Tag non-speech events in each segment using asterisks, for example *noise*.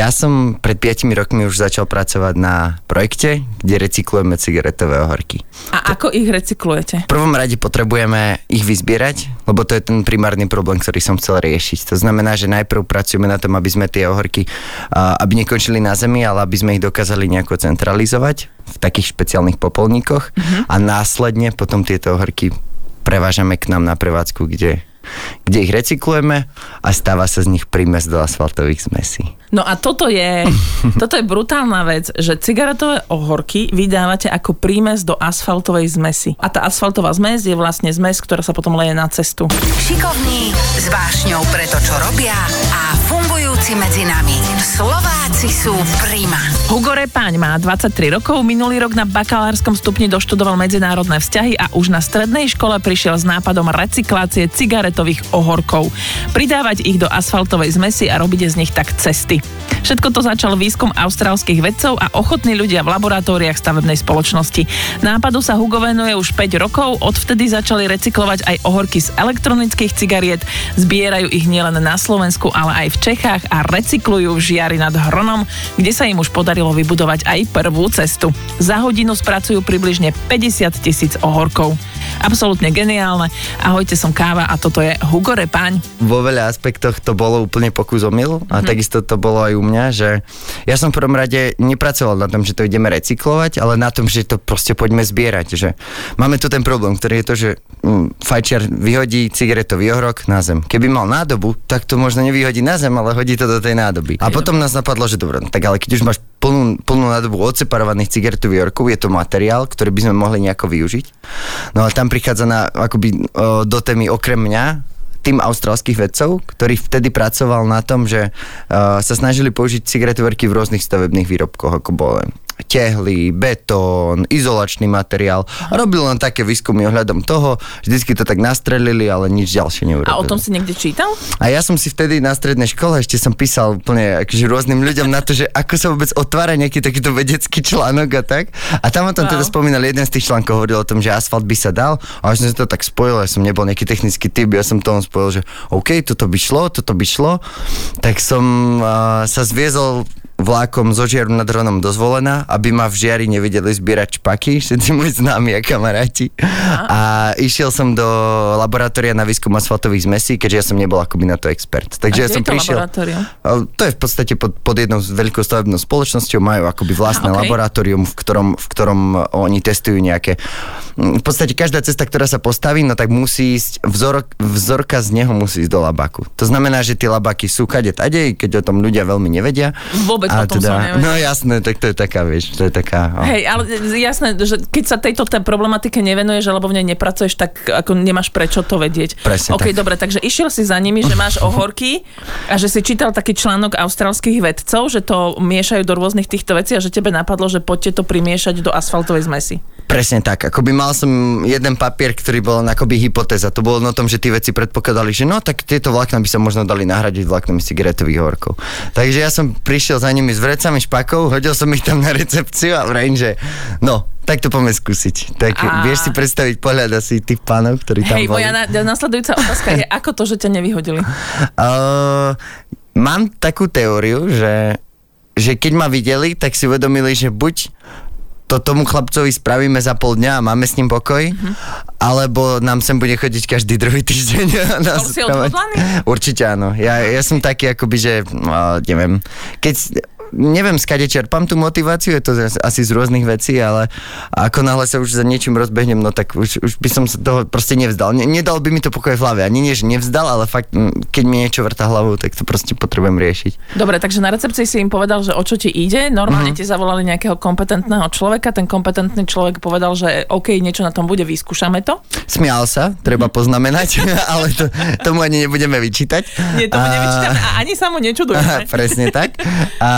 Ja som pred 5 rokmi už začal pracovať na projekte, kde recyklujeme cigaretové ohorky. A ako ich recyklujete? V prvom rade potrebujeme ich vyzbierať, lebo to je ten primárny problém, ktorý som chcel riešiť. To znamená, že najprv pracujeme na tom, aby sme tie ohorky, aby nekončili na zemi, ale aby sme ich dokázali nejako centralizovať v takých špeciálnych popolníkoch uh-huh. a následne potom tieto ohorky prevážame k nám na prevádzku, kde kde ich recyklujeme a stáva sa z nich prímes do asfaltových zmesí. No a toto je, *laughs* toto je brutálna vec, že cigaretové ohorky vydávate ako prímes do asfaltovej zmesi. A tá asfaltová zmes je vlastne zmes, ktorá sa potom leje na cestu. Šikovní, s vášňou pre to, čo robia a fungujúci medzi nami. Slováci sú prima. Hugo Repáň má 23 rokov, minulý rok na bakalárskom stupni doštudoval medzinárodné vzťahy a už na strednej škole prišiel s nápadom recyklácie cigaretových ohorkov. Pridávať ich do asfaltovej zmesi a robiť z nich tak cesty. Všetko to začal výskum austrálskych vedcov a ochotní ľudia v laboratóriách stavebnej spoločnosti. Nápadu sa Hugo venuje už 5 rokov, odvtedy začali recyklovať aj ohorky z elektronických cigariet, zbierajú ich nielen na Slovensku, ale aj v Čechách a recyklujú v Žiari nad Hronom, kde sa im už podarilo vybudovať aj prvú cestu. Za hodinu spracujú približne 50 tisíc ohorkov. Absolútne geniálne. Ahojte, som Káva a toto je Hugo Repáň. Vo veľa aspektoch to bolo úplne pokus omyl a mm-hmm. takisto to bolo aj u mňa, že ja som v prvom rade nepracoval na tom, že to ideme recyklovať, ale na tom, že to proste poďme zbierať. Že máme tu ten problém, ktorý je to, že mm, fajčiar vyhodí cigaretový ohrok na zem. Keby mal nádobu, tak to možno nevyhodí na zem, ale hodí to do tej nádoby. A potom nás napadlo, že dobre, tak ale keď už máš plnú, plnú nádobu odseparovaných cigaretových orkov, je to materiál, ktorý by sme mohli nejako využiť. No ale tam prichádza na, akoby do témy okrem mňa tým austrálskych vedcov, ktorý vtedy pracoval na tom, že uh, sa snažili použiť cigaretové v rôznych stavebných výrobkoch, ako bolo tehly, betón, izolačný materiál. A robil len také výskumy ohľadom toho, vždycky to tak nastrelili, ale nič ďalšie neurobili. A o tom si niekde čítal? A ja som si vtedy na strednej škole ešte som písal úplne akože rôznym ľuďom na to, že ako sa vôbec otvára nejaký takýto vedecký článok a tak. A tam o tom wow. teda spomínal jeden z tých článkov, hovoril o tom, že asfalt by sa dal a až som si to tak spojil, ja som nebol nejaký technický typ, ja som to spojil, že OK, toto by šlo, toto by šlo, tak som uh, sa zviezol vlákom zo Žiaru nad Hronom do Zvolena, aby ma v Žiari nevideli zbierať špaky, všetci moji známi a kamaráti. A išiel som do laboratória na výskum asfaltových zmesí, keďže ja som nebol akoby na to expert. Takže a ja som to prišiel... To je v podstate pod, pod jednou veľkou stavebnou spoločnosťou, majú akoby vlastné okay. laboratórium, v ktorom, v ktorom oni testujú nejaké... V podstate každá cesta, ktorá sa postaví, no tak musí ísť, vzor, vzorka z neho musí ísť do labaku. To znamená, že tie labaky sú kade tade, keď o tom ľudia veľmi nevedia. Vôbec a potom teda, No jasné, tak to je taká, vieš, to je taká... Oh. Hej, ale jasné, že keď sa tejto tej problematike nevenuješ, alebo v nej nepracuješ, tak ako nemáš prečo to vedieť. Presne OK, tak. dobre, takže išiel si za nimi, že máš *laughs* ohorky a že si čítal taký článok austrálskych vedcov, že to miešajú do rôznych týchto vecí a že tebe napadlo, že poďte to primiešať do asfaltovej zmesi. Presne tak. Akoby mal som jeden papier, ktorý bol akoby hypotéza. To bolo o tom, že tí veci predpokladali, že no tak tieto vlákna by sa možno dali nahradiť vláknami cigaretových horkov. Takže ja som prišiel za nimi s vrecami špakov, hodil som ich tam na recepciu a vrajím, že no, tak to poďme skúsiť. Tak a... vieš si predstaviť pohľad asi tých pánov, ktorí tam Hej, boli. moja na, nasledujúca otázka je, ako to, že ťa nevyhodili? *laughs* Uh, mám takú teóriu, že, že keď ma videli, tak si uvedomili, že buď to tomu chlapcovi spravíme za pol dňa a máme s ním pokoj, mm-hmm. alebo nám sem bude chodiť každý druhý týždeň. *laughs* Bol si Určite áno. Ja, ja som taký akoby, že no, neviem, keď neviem, skade čerpám tú motiváciu, je to asi z rôznych vecí, ale ako náhle sa už za niečím rozbehnem, no tak už, už by som sa toho proste nevzdal. Ne, nedal by mi to pokoj v hlave. Ani nie, že nevzdal, ale fakt, keď mi niečo vrta hlavou, tak to proste potrebujem riešiť. Dobre, takže na recepcii si im povedal, že o čo ti ide. Normálne mm-hmm. ti zavolali nejakého kompetentného človeka. Ten kompetentný človek povedal, že OK, niečo na tom bude, vyskúšame to. Smial sa, treba poznamenať, *laughs* ale to, tomu ani nebudeme vyčítať. Nie, tomu a... nevyčítame a ani sa mu nečudujeme. Presne tak. A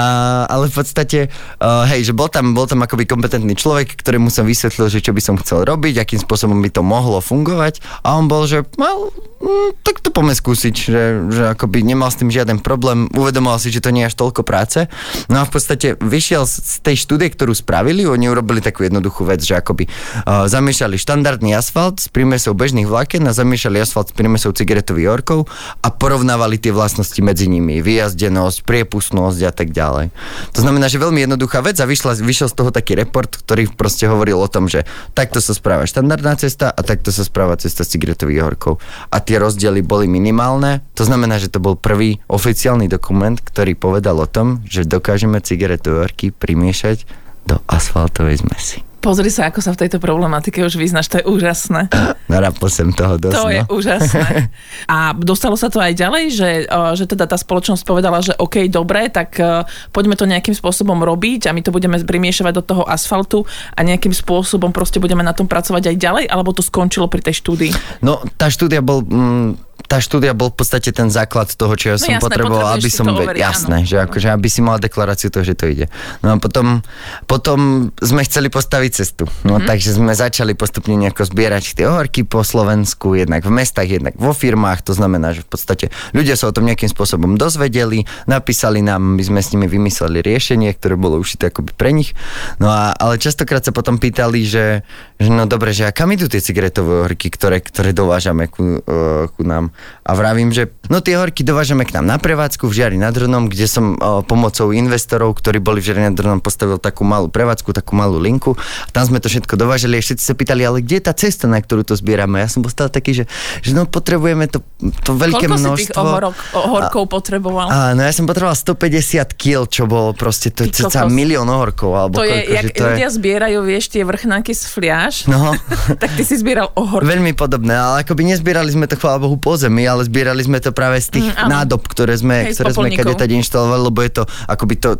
ale v podstate, uh, hej, že bol tam, bol tam akoby kompetentný človek, ktorému som vysvetlil, že čo by som chcel robiť, akým spôsobom by to mohlo fungovať a on bol, že mal, mm, tak to poďme skúsiť, že, že akoby nemal s tým žiaden problém, uvedomoval si, že to nie je až toľko práce. No a v podstate vyšiel z tej štúdie, ktorú spravili, oni urobili takú jednoduchú vec, že akoby uh, zamiešali štandardný asfalt s prímesou bežných vláken a zamiešali asfalt s prímesou cigaretových orkov a porovnávali tie vlastnosti medzi nimi, vyjazdenosť, priepustnosť a tak ďalej. To znamená, že veľmi jednoduchá vec a vyšla, vyšiel z toho taký report, ktorý proste hovoril o tom, že takto sa správa štandardná cesta a takto sa správa cesta z cigaretových horkov. A tie rozdiely boli minimálne. To znamená, že to bol prvý oficiálny dokument, ktorý povedal o tom, že dokážeme cigaretové horky primiešať do asfaltovej zmesi. Pozri sa, ako sa v tejto problematike už vyznaš, to je úžasné. Narapol som toho dosť. To no. je úžasné. *laughs* A dostalo sa to aj ďalej, že, že teda tá spoločnosť povedala, že OK, dobre, tak poďme to nejakým spôsobom robiť a my to budeme primiešavať do toho asfaltu a nejakým spôsobom proste budeme na tom pracovať aj ďalej, alebo to skončilo pri tej štúdii? No, tá štúdia bol... Mm, tá štúdia bol v podstate ten základ toho, čo ja no som jasné, potreboval, aby som vedel, jasné, áno. že akože aby si mala deklaráciu toho, že to ide. No a potom, potom sme chceli postaviť cestu. No mm. takže sme začali postupne nejako zbierať tie ohorky po Slovensku, jednak v mestách, jednak vo firmách. To znamená, že v podstate ľudia sa o tom nejakým spôsobom dozvedeli, napísali nám, my sme s nimi vymysleli riešenie, ktoré bolo ušité akoby pre nich. No a, ale častokrát sa potom pýtali, že, že no dobre, že a kam idú tie cigaretové ohorky, ktoré, ktoré dovážame ku, uh, ku nám? A vravím, že no tie horky dovážame k nám na prevádzku v Žiari nad Hronom, kde som o, pomocou investorov, ktorí boli v Žiari nad Hronom, postavil takú malú prevádzku, takú malú linku. Tam sme to všetko dovážali a všetci sa pýtali, ale kde je tá cesta, na ktorú to zbierame? Ja som bol stále taký, že, že no potrebujeme to, to veľké Koľko množstvo. si tých ohorok, ohorkov potreboval? A, no ja som potreboval 150 kg, čo bolo proste to ceca milión ohorkov. Alebo to koľko, je, jak to ľudia je... zbierajú, vieš, tie vrchnáky z fliaž. No. *laughs* tak ty si zbieral ohorky. Veľmi podobné, ale akoby nezbierali sme to chvála Bohu po zemi, ale zbierali sme to práve z tých mm, nádob, ktoré sme, Hej, ktoré sme kade tady inštalovali, lebo je to akoby to,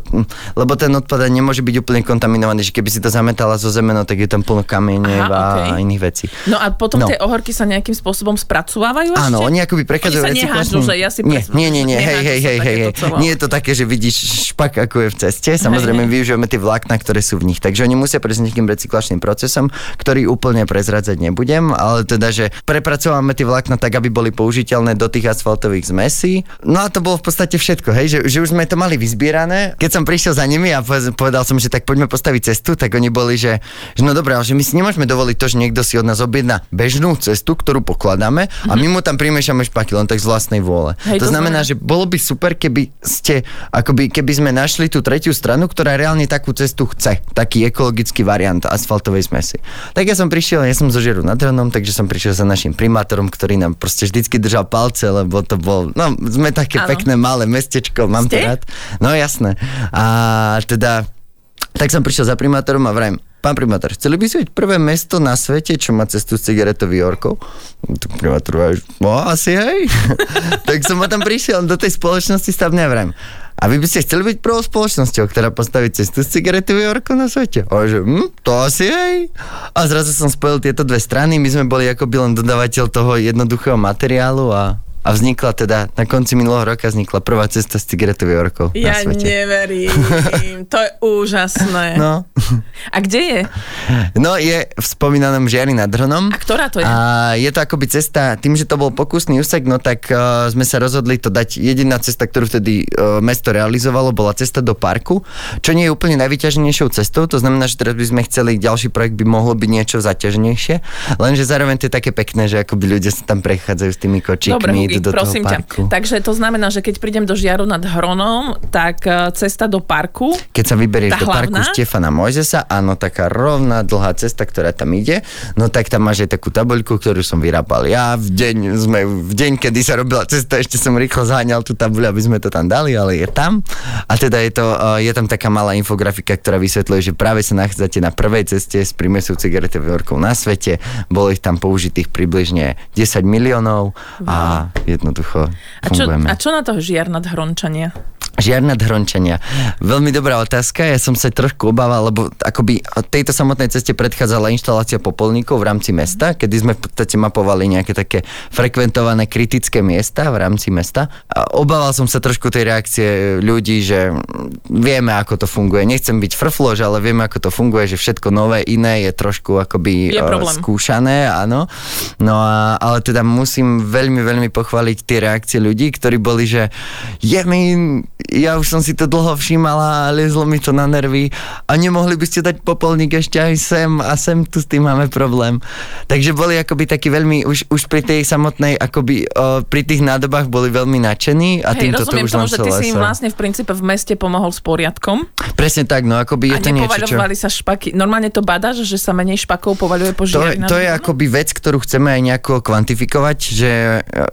lebo ten odpad nemôže byť úplne kontaminovaný, že keby si to zametala zo zemeno, tak je tam plno kamene okay. a iných vecí. No a potom no. tie ohorky sa nejakým spôsobom spracovávajú Áno, oni akoby prechádzajú oni sa nehážu, že ja si nie, nie, nie, nie, hej, hej, hej, hej, hej. Nie je to také, že vidíš špak, ako je v ceste. Samozrejme, hej, využívame tie vlákna, ktoré sú v nich. Takže oni musia prejsť nejakým recyklačným procesom, ktorý úplne prezradzať nebudem, ale teda, že prepracovávame tie vlákna tak, aby boli použiteľné do tých asfaltových zmesí. No a to bolo v podstate všetko, hej, že, že už sme to mali vyzbierané. Keď som prišiel za nimi a povedal som, že tak poďme postaviť cestu, tak oni boli, že, že no dobré, ale že my si nemôžeme dovoliť to, že niekto si od nás objedná bežnú cestu, ktorú pokladáme mm-hmm. a my mu tam primiešame špaky len tak z vlastnej vôle. Hej, to, to znamená, že bolo by super, keby ste, akoby, keby sme našli tú tretiu stranu, ktorá reálne takú cestu chce, taký ekologický variant asfaltovej smesi. Tak ja som prišiel, ja som zo Žieru nad Hronom, takže som prišiel za našim primátorom, ktorý nám proste vždycky držal palce, lebo to bol, no sme také ano. pekné malé mestečko, mám Ste? to rád. No jasné. A teda, tak som prišiel za primátorom a vrajím, Pán primátor, chceli by si byť prvé mesto na svete, čo má cestu z cigaretových orkov? Tak primátor no asi hej. *laughs* tak som ma tam prišiel do tej spoločnosti stavne a vrajím. A vy by ste chceli byť prvou spoločnosťou, ktorá postaví cestu z cigaretových orkov na svete? A že, hm, to asi hej. A zrazu som spojil tieto dve strany, my sme boli ako len dodávateľ toho jednoduchého materiálu a a vznikla teda, na konci minulého roka vznikla prvá cesta z cigaretových orkov Ja na svete. neverím, to je úžasné. No. A kde je? No je v spomínanom Žiari nad Hronom. A ktorá to je? A je to akoby cesta, tým, že to bol pokusný úsek, no tak uh, sme sa rozhodli to dať. Jediná cesta, ktorú vtedy uh, mesto realizovalo, bola cesta do parku, čo nie je úplne najvyťaženejšou cestou, to znamená, že teraz by sme chceli, ďalší projekt by mohlo byť niečo zaťaženejšie, lenže zároveň to je také pekné, že akoby ľudia sa tam prechádzajú s tými kočíkmi. Dobre, idú do prosím ťa. Takže to znamená, že keď prídem do Žiaru nad Hronom, tak e, cesta do parku. Keď sa vyberieš do hlavná? parku Štefana Mojzesa, áno, taká rovná, dlhá cesta, ktorá tam ide, no tak tam máš aj takú tabuľku, ktorú som vyrábal ja. V deň, sme, v deň, kedy sa robila cesta, ešte som rýchlo zháňal tú tabuľu, aby sme to tam dali, ale je tam. A teda je, to, e, je tam taká malá infografika, ktorá vysvetľuje, že práve sa nachádzate na prvej ceste s primesou cigaretových orkov na svete. Bolo ich tam použitých približne 10 miliónov a jednoducho a čo, a čo na to žiar nad Hrončania? Žiadne dhrončenia. Veľmi dobrá otázka, ja som sa trošku obával, lebo akoby tejto samotnej ceste predchádzala inštalácia popolníkov v rámci mesta, kedy sme v podstate mapovali nejaké také frekventované kritické miesta v rámci mesta. A obával som sa trošku tej reakcie ľudí, že vieme, ako to funguje. Nechcem byť frflož, ale vieme, ako to funguje, že všetko nové, iné je trošku akoby Je problém. skúšané, áno. No a, ale teda musím veľmi, veľmi pochváliť tie reakcie ľudí, ktorí boli, že je mi, ja už som si to dlho všímala a liezlo mi to na nervy. A nemohli by ste dať popolník ešte aj sem? A sem tu s tým máme problém. Takže boli akoby takí veľmi, už, už pri tej samotnej, akoby o, pri tých nádobách boli veľmi nadšení a Hej, týmto to už tomu, že ty si im vlastne v princípe v meste pomohol s poriadkom. Presne tak, no akoby je a to niečo, čo... sa špaky. Normálne to badáš, že sa menej špakov povaľuje po To, žiari na to je akoby vec, ktorú chceme aj nejako kvantifikovať, že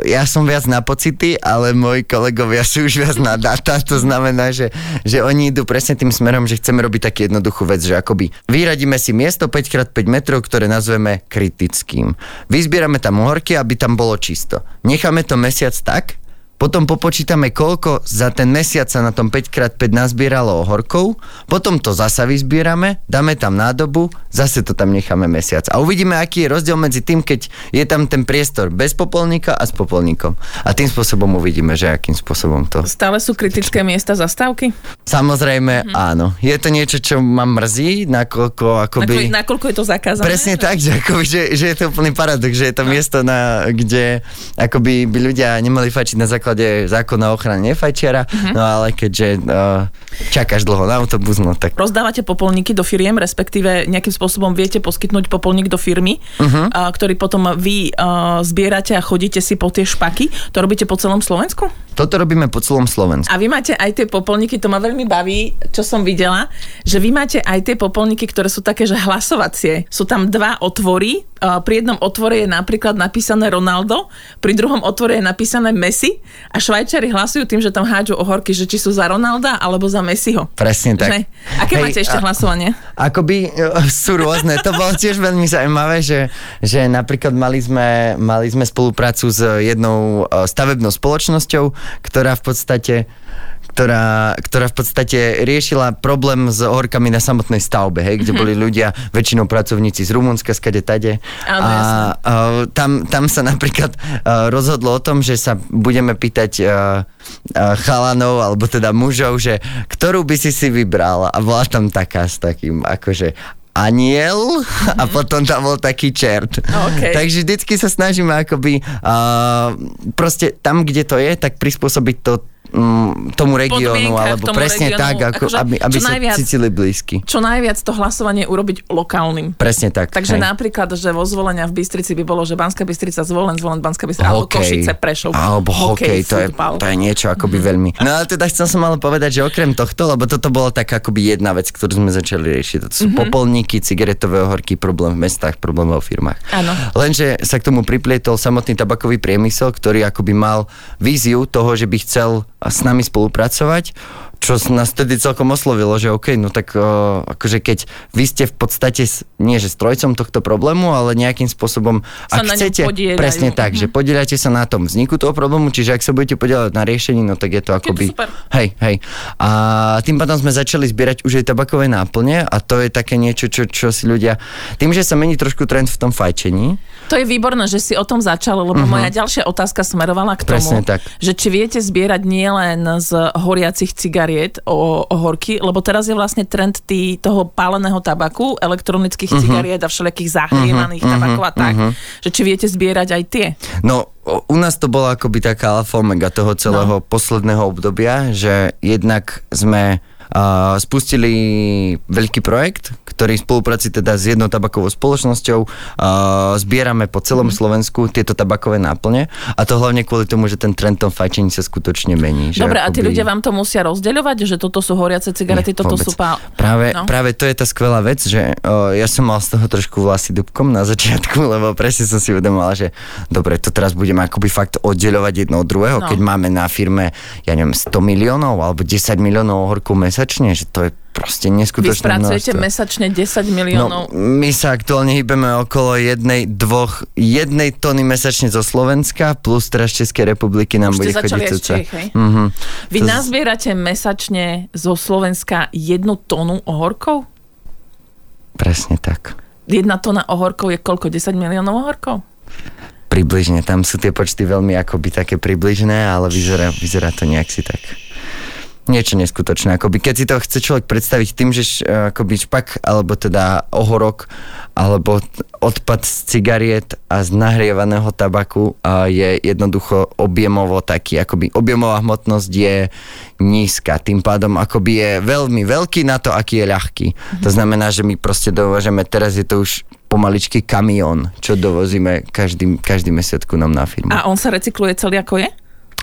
ja som viac na pocity, ale moji kolegovia sú už viac na data, to znamená, že, že oni idú presne tým smerom, že chceme robiť takú jednoduchú vec, že akoby vyradíme si miesto 5x5 metrov, ktoré nazveme kritickým. Vyzbierame tam uhorky, aby tam bolo čisto. Necháme to mesiac tak, potom popočítame, koľko za ten mesiac sa na tom 5x5 nazbieralo ohorkov, potom to zasa vyzbierame, dáme tam nádobu, zase to tam necháme mesiac. A uvidíme, aký je rozdiel medzi tým, keď je tam ten priestor bez popolníka a s popolníkom. A tým spôsobom uvidíme, že akým spôsobom to. Stále sú kritické miesta zastávky? Samozrejme, áno. Je to niečo, čo ma mrzí, nakoľko akoby... Nakoľko, nakoľko je to zakázané? Presne tak, že, akoby, že, že je to úplný paradox, že je to miesto, na, kde akoby by ľudia nemali fajčiť na základe zákona o ochrane nefajčiara, no ale keďže uh, čakáš dlho na autobus, no tak Rozdávate popolníky do firiem, respektíve nejakým spôsobom viete poskytnúť popolník do firmy, Mhm. uh-huh. ktorý potom vy uh, zbierate a chodíte si po tie špaky. To robíte po celom Slovensku? Toto robíme po celom Slovensku. A vy máte aj tie popolníky, to ma veľmi baví, čo som videla, že vy máte aj tie popolníky, ktoré sú také, že hlasovacie. Sú tam dva otvory, pri jednom otvore je napríklad napísané Ronaldo, pri druhom otvore je napísané Messi a Švajčari hlasujú tým, že tam hádžu ohorky, že či sú za Ronalda alebo za Messiho. Presne tak. Že? Aké Hej, máte ešte a- hlasovanie? Akoby e, *laughs* sú rôzne. To bolo tiež veľmi zaujímavé, že, že napríklad mali sme, mali sme spoluprácu s jednou e, stavebnou spoločnosťou, ktorá v podstate ktorá, ktorá v podstate riešila problém s ohorkami na samotnej stavbe, hej, kde boli *laughs* ľudia, väčšinou pracovníci z Rumunska, skade tade. Áno, a a tam, tam sa napríklad a, rozhodlo o tom, že sa budeme pýtať a, a, chalanov, alebo teda mužov, že ktorú by si si vybral a bola tam taká s takým akože aniel a potom tam bol taký čert. OK. Takže vždycky sa snažíme akoby uh, proste tam, kde to je, tak prispôsobiť to tomu regiónu, alebo tomu presne regiónu, tak, ako, akože aby, aby sa najviac- cítili blízky. Čo najviac to hlasovanie urobiť lokálnym. Presne tak. Takže hej. napríklad, že vo zvolenia v Bystrici by bolo, že Banská Bystrica zvolen, zvolen Banská Bystrica, alebo Hokej. Košice, Prešov. Alebo hokej, to, je, to je niečo akoby veľmi. No ale teda chcel som ale povedať, že okrem tohto, lebo toto bola taká akoby jedna vec, ktorú sme začali riešiť. To sú popolníky, cigaretové ohorky, problém v mestách, problém vo firmách. Áno. Lenže sa k tomu priplietol samotný tabakový priemysel, ktorý akoby mal víziu toho, že by chcel s nami spolupracovať, čo nás tedy celkom oslovilo, že OK, no tak uh, akože keď vy ste v podstate, nie že strojcom tohto problému, ale nejakým spôsobom, Sa ak chcete, podieľajú. presne tak, že podielate sa na tom vzniku toho problému, čiže ak sa budete podielať na riešení, no tak je to akoby... super. Hej, hej. A tým pádom sme začali zbierať už aj tabakové náplne a to je také niečo, čo, čo si ľudia... Tým, že sa mení trošku trend v tom fajčení, To je výborné, že si o tom začal, lebo moja ďalšia otázka smerovala k tomu, Mhm. Presne tak. že či viete zbierať nielen z horiacich cigariet o, o horky, lebo teraz je vlastne trend tý, toho páleného tabaku, elektronických Mhm. cigariet a všelijakých zahrievaných tabakov a tak, že či viete zbierať aj tie. No, u nás to bola akoby taká alfa omega toho celého no. posledného obdobia, že jednak sme uh, spustili veľký projekt, ktorý v spolupráci teda s jednou tabakovou spoločnosťou uh, zbierame po celom Slovensku tieto tabakové náplne a to hlavne kvôli tomu, že ten trend tom fajčení sa skutočne mení. Že Dobre, a tí akoby- ľudia vám to musia rozdeľovať, že toto sú horiace cigarety, Nie, toto vôbec. sú pál... Práve, No. práve to je tá skvelá vec, že o, ja som mal z toho trošku vlasy dubkom na začiatku, *laughs* lebo presne som si uvedomoval, že dobre, to teraz budeme akoby fakt oddeľovať jedno od druhého, No. keď máme na firme, ja neviem, 100 miliónov alebo 10 miliónov horkov mesačne, že to je proste Vy neskutočné spracujete množstvo. mesačne 10 miliónov. No, my sa aktuálne hýbeme okolo jednej, dvoch, jednej tony mesačne zo Slovenska, plus teraz Českej republiky nám Už bude chodiť cca. Mhm. Vy To nazbierate mesačne zo Slovenska jednu tonu ohorkov? Presne tak. Jedna tona ohorkov je koľko? 10 miliónov ohorkov? Približne, tam sú tie počty veľmi akoby také približné, ale vyzerá, vyzerá to nejak si tak niečo neskutočné. Akoby, keď si to chce človek predstaviť tým, že š- akoby špak, alebo teda ohorok, alebo odpad z cigariet a z nahrievaného tabaku a je jednoducho objemovo taký, akoby objemová hmotnosť je nízka. Tým pádom akoby je veľmi veľký na to, aký je ľahký. To znamená, že my proste dovážeme, teraz je to už pomaličky kamión, čo dovozíme každý, každý mesiac ku nám na firmu. A on sa recykluje celý ako je?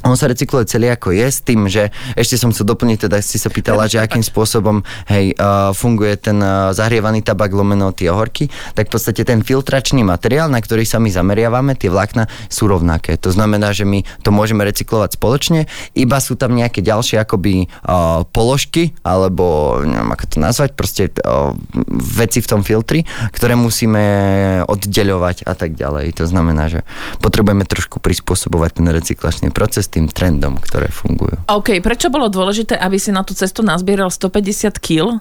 On sa recykluje celý ako je, s tým, že ešte som chcel doplniť, teda si sa pýtala, že akým spôsobom hej, uh, funguje ten uh, zahrievaný tabak lomeno tie horky, tak v podstate ten filtračný materiál, na ktorý sa my zameriavame, tie vlákna, sú rovnaké. To znamená, že my to môžeme recyklovať spoločne, iba sú tam nejaké ďalšie akoby uh, položky, alebo neviem ako to nazvať, proste uh, veci v tom filtri, ktoré musíme oddeľovať a tak ďalej. To znamená, že potrebujeme trošku prispôsobovať ten recyklačný proces tým trendom, ktoré fungujú. OK, prečo bolo dôležité, aby si na tú cestu nazbieral 150 kg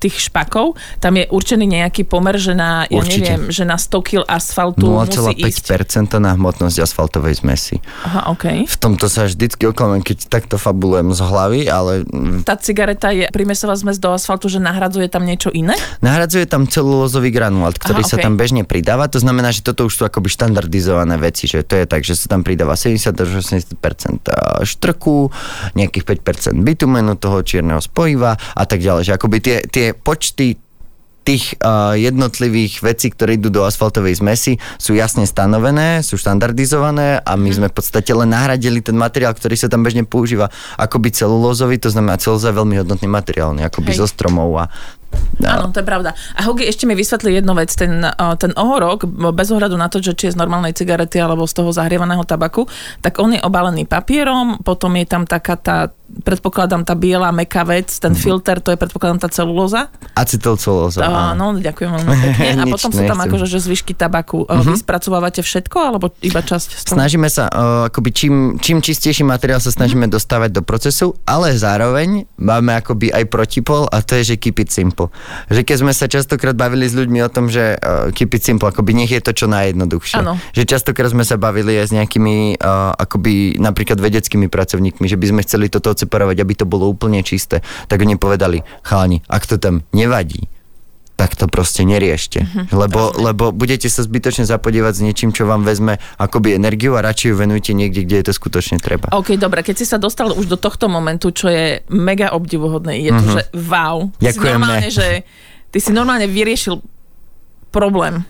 tých špakov? Tam je určený nejaký pomer, že na, ja Určite. neviem, že na 100 kg asfaltu musí ísť. 0,5% na hmotnosť asfaltovej zmesi. Aha, OK. V tomto sa vždycky oklamem, keď takto fabulujem z hlavy, ale Tá cigareta je primesová zmes do asfaltu, že nahradzuje tam niečo iné? nahradzuje tam celulózový granulát, ktorý Aha, sa okej. tam bežne pridáva. To znamená, že toto už sú akoby štandardizované veci, že to je tak, že sa tam pridáva 70 až 80% štrku, nejakých 5% bitumenu, toho čierneho spojiva a tak ďalej. Že akoby tie, tie počty tých uh, jednotlivých vecí, ktoré idú do asfaltovej zmesi, sú jasne stanovené, sú štandardizované a my sme v podstate len nahradili ten materiál, ktorý sa tam bežne používa akoby celulózový, to znamená celulóza je veľmi hodnotný materiál, akoby Hej. zo stromov a, a Áno, to je pravda. A Hogi, ešte mi vysvetli jednu vec. Ten, ten ohorok, bez ohľadu na to, že či je z normálnej cigarety alebo z toho zahrievaného tabaku, tak on je obalený papierom, potom je tam taká tá, predpokladám, tá biela meká vec, ten Mhm. filter, to je predpokladám tá celulóza. acetylcelulóza. Áno, ďakujem veľmi *laughs* pekne. A Nič potom sú tam nechcem. akože že zvyšky tabaku. Uh, Vy spracovávate všetko, alebo iba časť toho? Snažíme sa, uh, akoby čím, čím čistejší materiál sa snažíme dostávať do procesu, ale zároveň máme akoby aj protipol a to je, že keep it simple. Že keď sme sa častokrát bavili s ľuďmi o tom, že uh, keep it simple, akoby nech je to čo najjednoduchšie. Áno. Že častokrát sme sa bavili aj s nejakými uh, akoby napríklad vedeckými pracovníkmi, že by sme chceli toto odseparovať, aby to bolo úplne čisté. Tak oni povedali, chalani, ak to tam nevadí, tak to proste neriešte. Mhm, lebo, lebo budete sa zbytočne zapodievať s niečím, čo vám vezme akoby energiu a radšej ju venujte niekde, kde je to skutočne treba. OK, dobre, keď si sa dostal už do tohto momentu, čo je mega obdivuhodné, je to, že wow. Ty si Ďakujeme. normálne, že ty si normálne vyriešil problém.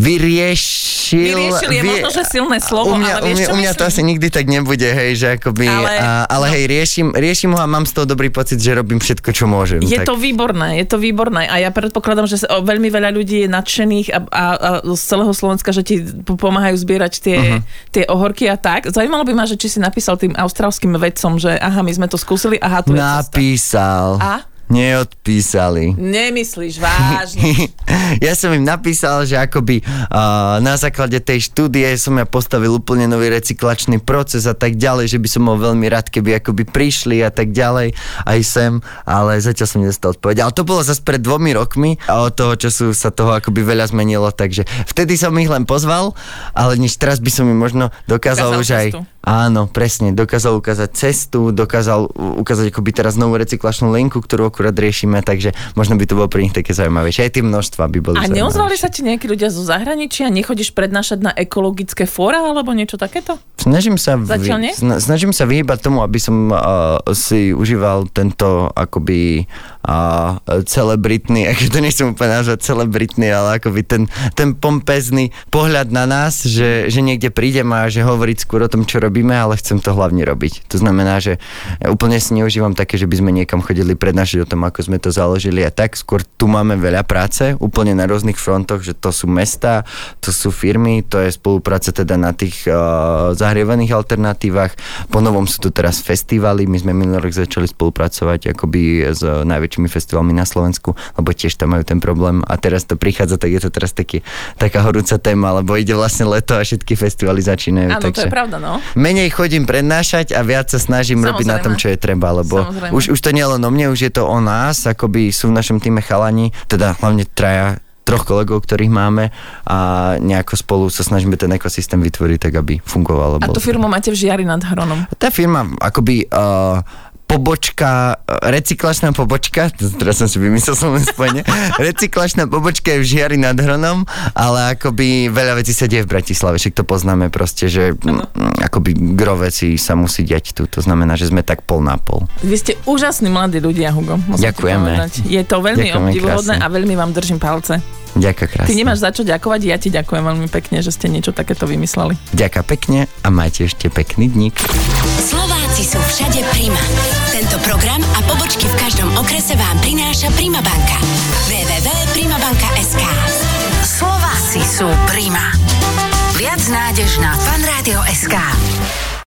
Vyriešil... Vyriešil je možno, že silné slovo, u mňa, ale vieš, u mňa, u mňa to asi nikdy tak nebude, hej, že akoby... Ale- a, ale no. hej, riešim, riešim ho a mám z toho dobrý pocit, že robím všetko, čo môžem. Je tak. to výborné, je to výborné a ja predpokladám, že veľmi veľa ľudí je nadšených a, a, a z celého Slovenska, že ti pomáhajú zbierať tie, uh-huh. tie ohorky a tak. Zaujímalo by ma, že či si napísal tým austrálskym vedcom, že aha, my sme to skúsili, aha, tu je cesta. Napísal. A? Neodpísali. Nemyslíš vážne. *laughs* ja som im napísal, že akoby uh, na základe tej štúdie som ja postavil úplne nový recyklačný proces a tak ďalej, že by som bol veľmi rád, keby akoby prišli a tak ďalej aj sem, ale zatiaľ som nedostal odpoveď. Ale to bolo zase pred dvomi rokmi a od toho času sa toho akoby veľa zmenilo, takže vtedy som ich len pozval, ale než teraz by som im možno dokázal Ukázal už aj... Áno, presne, dokázal ukázať cestu, dokázal ukázať akoby teraz novú recyklačnú linku, ktorú akurát riešime, takže možno by to bolo pre nich také zaujímavejšie. Aj tie množstva by boli A neozvali sa ti nejakí ľudia zo zahraničia? Nechodíš prednášať na ekologické fóra alebo niečo takéto? Snažím sa, Zatiaľ sna- snažím sa vyhýbať tomu, aby som uh, si užíval tento akoby uh, celebritný, *laughs* aké to nechcem úplne nazvať celebritný, ale akoby ten, ten pompezný pohľad na nás, že, že niekde prídem a že hovoriť skôr o tom, čo robím robíme, ale chcem to hlavne robiť. To znamená, že úplne si neužívam také, že by sme niekam chodili prednášať o tom, ako sme to založili a tak. Skôr tu máme veľa práce, úplne na rôznych frontoch, že to sú mesta, to sú firmy, to je spolupráca teda na tých uh, zahrievaných alternatívach. Po novom sú tu teraz festivaly, my sme minulý rok začali spolupracovať akoby s najväčšími festivalmi na Slovensku, lebo tiež tam majú ten problém a teraz to prichádza, tak je to teraz taký, taká horúca téma, lebo ide vlastne leto a všetky festivaly začínajú. Áno, takže to je pravda, no. Menej chodím prednášať a viac sa snažím Samozrejme. robiť na tom, čo je treba, lebo už, už to nie len o mne, už je to o nás, akoby sú v našom týme chalani, teda hlavne traja troch kolegov, ktorých máme a nejako spolu sa snažíme ten ekosystém vytvoriť tak, aby fungoval. A tú firmu máte v Žiari nad Hronom? Tá firma akoby uh, pobočka, recyklačná pobočka, teraz som si vymyslel som len spojenie, recyklačná pobočka je v Žiari nad Hronom, ale akoby veľa vecí sa deje v Bratislave, však to poznáme proste, že ano. akoby gro veci sa musí diať tu, to znamená, že sme tak pol na pol. Vy ste úžasní mladí ľudia, Hugo. Ďakujeme. Je to veľmi obdivuhodné a veľmi vám držím palce. Ďakujem krásne. Ty nemáš za čo ďakovať, ja ti ďakujem veľmi pekne, že ste niečo takéto vymysleli. Ďakujem pekne a majte ešte pekný dník. Slováci sú všade Prima. Tento program a pobočky v každom okrese vám prináša Prima banka. www.primabanka.sk Slováci sú Prima. Viac nádež na fanradio.sk